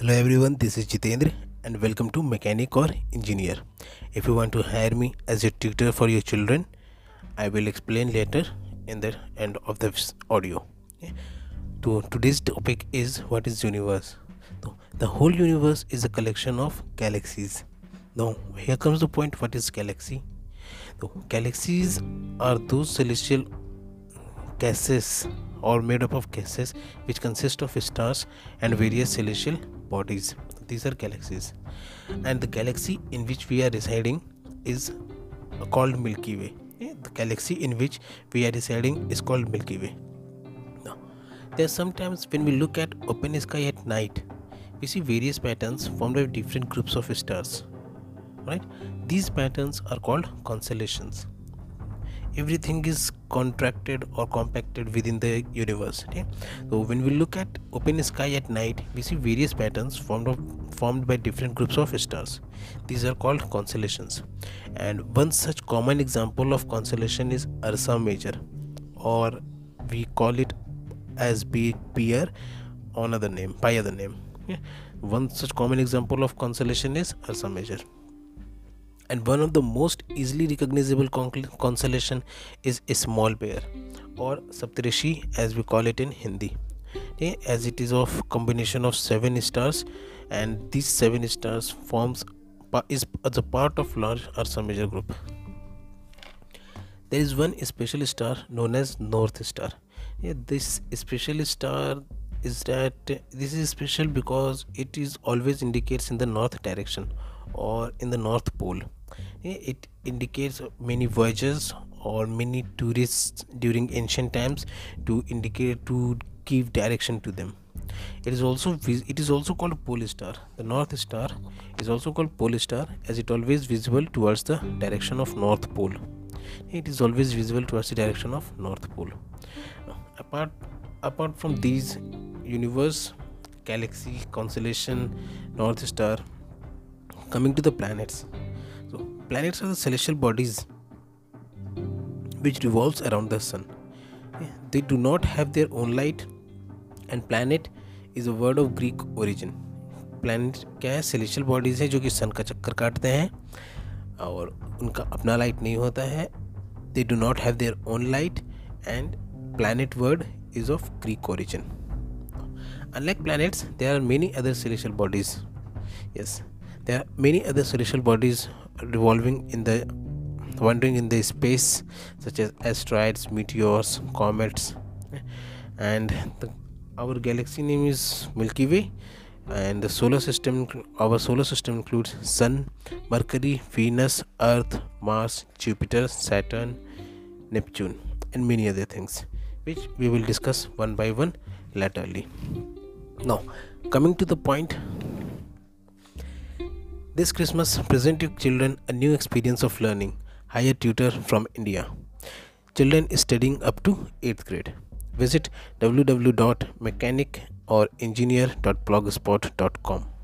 Hello everyone, this is Jitendra and welcome to Mechanic or Engineer. If you want to hire me as a tutor for your children, I will explain later in the end of this audio. Okay? So today's topic is what is universe. So, the whole universe is a collection of galaxies. Now here comes the point what is galaxy? So, galaxies are those celestial gases or made up of gases which consist of stars and various celestial bodies. These are galaxies. And the galaxy in which we are residing is called milky way. The galaxy in which we are residing is called milky way. Now there sometimes when we look at open sky at night we see various patterns formed by different groups of stars right? These patterns are called constellations everything is contracted or compacted within the universe okay? so when we look at open sky at night we see various patterns formed of, formed by different groups of stars. These are called constellations. And one such common example of constellation is ursa major or we call it as big bear on other name by other name. One such common example of constellation is ursa major and one of the most easily recognizable constellation is a small bear or saptarishi as we call it in hindi. Okay, as it is of combination of seven stars and these seven stars forms is as a part of large ursa major group. There is one special star known as north star. Yeah, this special star is that this is special because it is always indicates in the north direction or in the north pole it indicates many voyages or many tourists during ancient times to indicate to give direction to them. It is also it is also called pole star. The north star is also called pole star as it always visible towards the direction of north pole. It is always visible towards the direction of north pole. Apart apart from these universe galaxy constellation north star coming to the planets planets are the celestial bodies which revolves around the sun they do not have their own light and planet is a word of greek origin planet क्या है celestial bodies है जो कि सन का चक्कर काटते हैं और उनका अपना लाइट नहीं होता है they do not have their own light and planet word is of greek origin unlike planets there are many other celestial bodies yes there are many other celestial bodies revolving in the wandering in the space such as asteroids meteors comets and the, our galaxy name is milky way. And the solar system our solar system includes sun mercury venus earth mars jupiter saturn neptune and many other things which we will discuss one by one laterally. Now coming to the point this Christmas, present your children a new experience of learning. Hire tutor from India. Children studying up to 8th grade. Visit www.mechanic or engineer.blogspot.com.